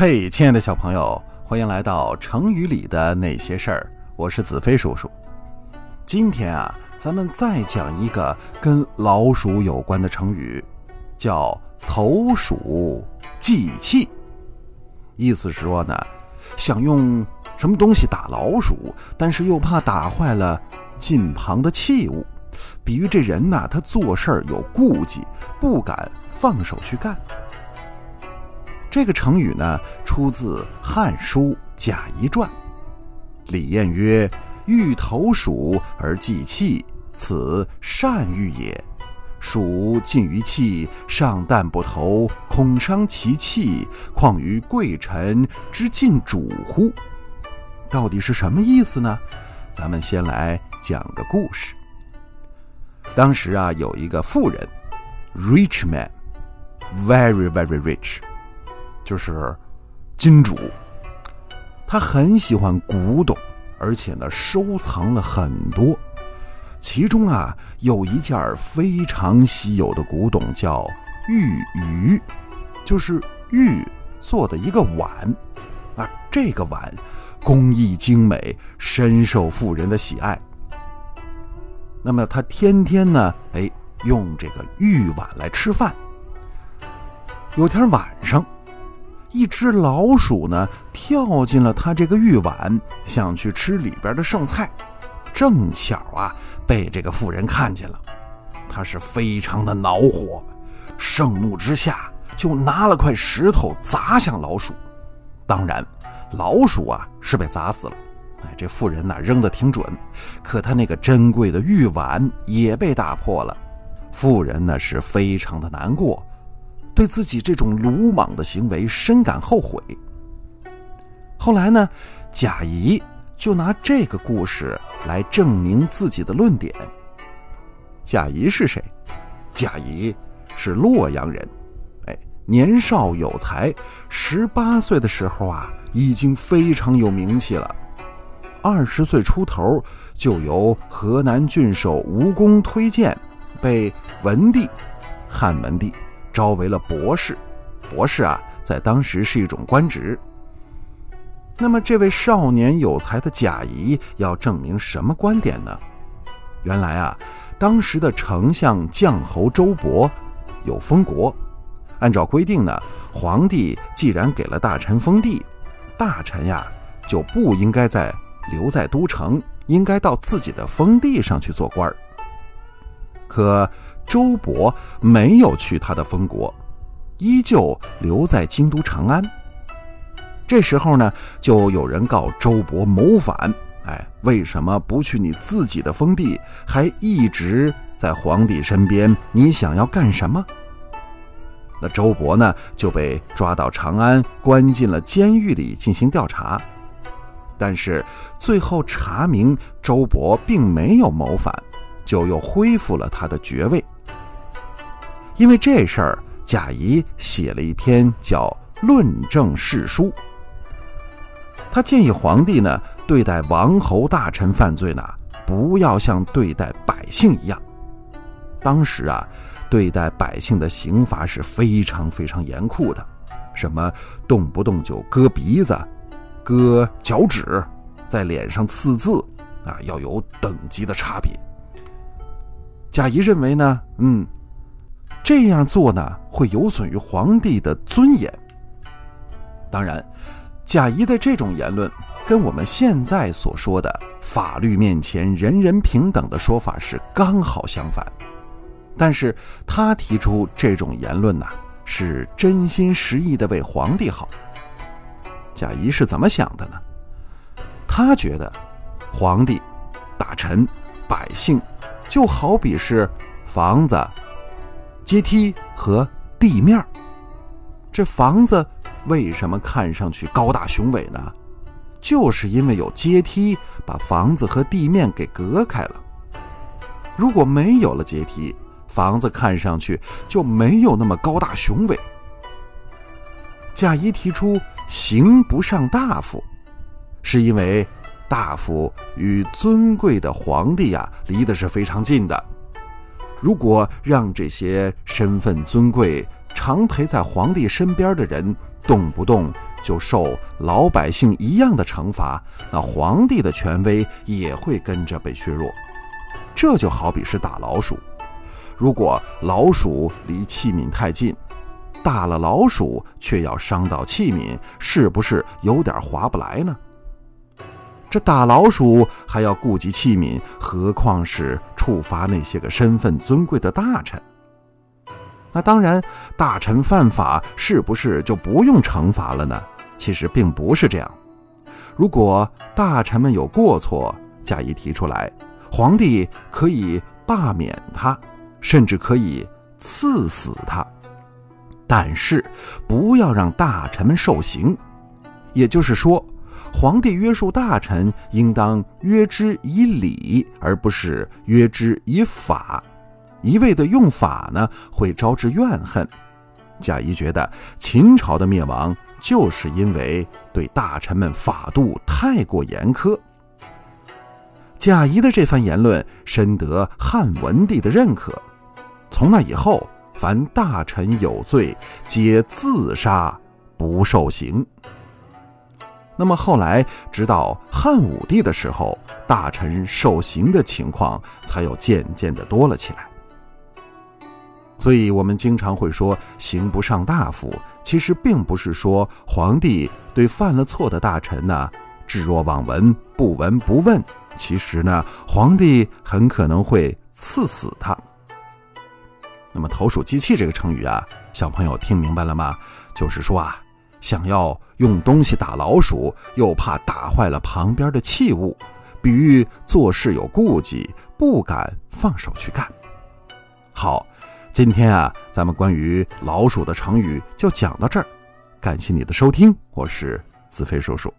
嘿，亲爱的小朋友，欢迎来到成语里的那些事儿。我是子飞叔叔。今天啊，咱们再讲一个跟老鼠有关的成语，叫“投鼠忌器”。意思是说呢，想用什么东西打老鼠，但是又怕打坏了近旁的器物，比喻这人呐，他做事儿有顾忌，不敢放手去干。这个成语呢，出自《汉书·贾谊传》。李晏曰：“欲投鼠而忌器，此善欲也。鼠近于器，上啖不投，恐伤其器，况于贵臣之近主乎？”到底是什么意思呢？咱们先来讲个故事。当时啊，有一个富人，rich man，very very rich。就是金主，他很喜欢古董，而且呢收藏了很多。其中啊有一件非常稀有的古董，叫玉鱼，就是玉做的一个碗。啊，这个碗工艺精美，深受富人的喜爱。那么他天天呢，哎，用这个玉碗来吃饭。有天晚上。一只老鼠呢，跳进了他这个玉碗，想去吃里边的剩菜。正巧啊，被这个妇人看见了，他是非常的恼火，盛怒之下就拿了块石头砸向老鼠。当然，老鼠啊是被砸死了。哎，这妇人呐扔的挺准，可他那个珍贵的玉碗也被打破了。妇人呢是非常的难过。对自己这种鲁莽的行为深感后悔。后来呢，贾谊就拿这个故事来证明自己的论点。贾谊是谁？贾谊是洛阳人，哎，年少有才，十八岁的时候啊，已经非常有名气了。二十岁出头，就由河南郡守吴公推荐，被文帝、汉文帝。招为了博士，博士啊，在当时是一种官职。那么，这位少年有才的贾谊要证明什么观点呢？原来啊，当时的丞相将侯周勃有封国，按照规定呢，皇帝既然给了大臣封地，大臣呀就不应该再留在都城，应该到自己的封地上去做官可。周勃没有去他的封国，依旧留在京都长安。这时候呢，就有人告周勃谋反。哎，为什么不去你自己的封地，还一直在皇帝身边？你想要干什么？那周勃呢，就被抓到长安，关进了监狱里进行调查。但是最后查明，周勃并没有谋反，就又恢复了他的爵位。因为这事儿，贾谊写了一篇叫《论政事书》。他建议皇帝呢，对待王侯大臣犯罪呢，不要像对待百姓一样。当时啊，对待百姓的刑罚是非常非常严酷的，什么动不动就割鼻子、割脚趾，在脸上刺字，啊，要有等级的差别。贾谊认为呢，嗯。这样做呢，会有损于皇帝的尊严。当然，贾谊的这种言论跟我们现在所说的“法律面前人人平等”的说法是刚好相反。但是他提出这种言论呢，是真心实意的为皇帝好。贾谊是怎么想的呢？他觉得，皇帝、大臣、百姓，就好比是房子。阶梯和地面这房子为什么看上去高大雄伟呢？就是因为有阶梯把房子和地面给隔开了。如果没有了阶梯，房子看上去就没有那么高大雄伟。贾谊提出“刑不上大夫”，是因为大夫与尊贵的皇帝呀离的是非常近的。如果让这些身份尊贵、常陪在皇帝身边的人动不动就受老百姓一样的惩罚，那皇帝的权威也会跟着被削弱。这就好比是打老鼠，如果老鼠离器皿太近，打了老鼠却要伤到器皿，是不是有点划不来呢？这打老鼠还要顾及器皿，何况是处罚那些个身份尊贵的大臣？那当然，大臣犯法是不是就不用惩罚了呢？其实并不是这样。如果大臣们有过错，贾谊提出来，皇帝可以罢免他，甚至可以赐死他。但是，不要让大臣们受刑。也就是说，皇帝约束大臣，应当约之以礼，而不是约之以法。一味的用法呢，会招致怨恨。贾谊觉得秦朝的灭亡，就是因为对大臣们法度太过严苛。贾谊的这番言论深得汉文帝的认可。从那以后，凡大臣有罪，皆自杀，不受刑。那么后来，直到汉武帝的时候，大臣受刑的情况才又渐渐的多了起来。所以，我们经常会说“刑不上大夫”，其实并不是说皇帝对犯了错的大臣呢置若罔闻、不闻不问。其实呢，皇帝很可能会赐死他。那么，“投鼠忌器”这个成语啊，小朋友听明白了吗？就是说啊，想要用东西打老鼠，又怕打坏了旁边的器物，比喻做事有顾忌，不敢放手去干。好。今天啊，咱们关于老鼠的成语就讲到这儿，感谢你的收听，我是子飞叔叔。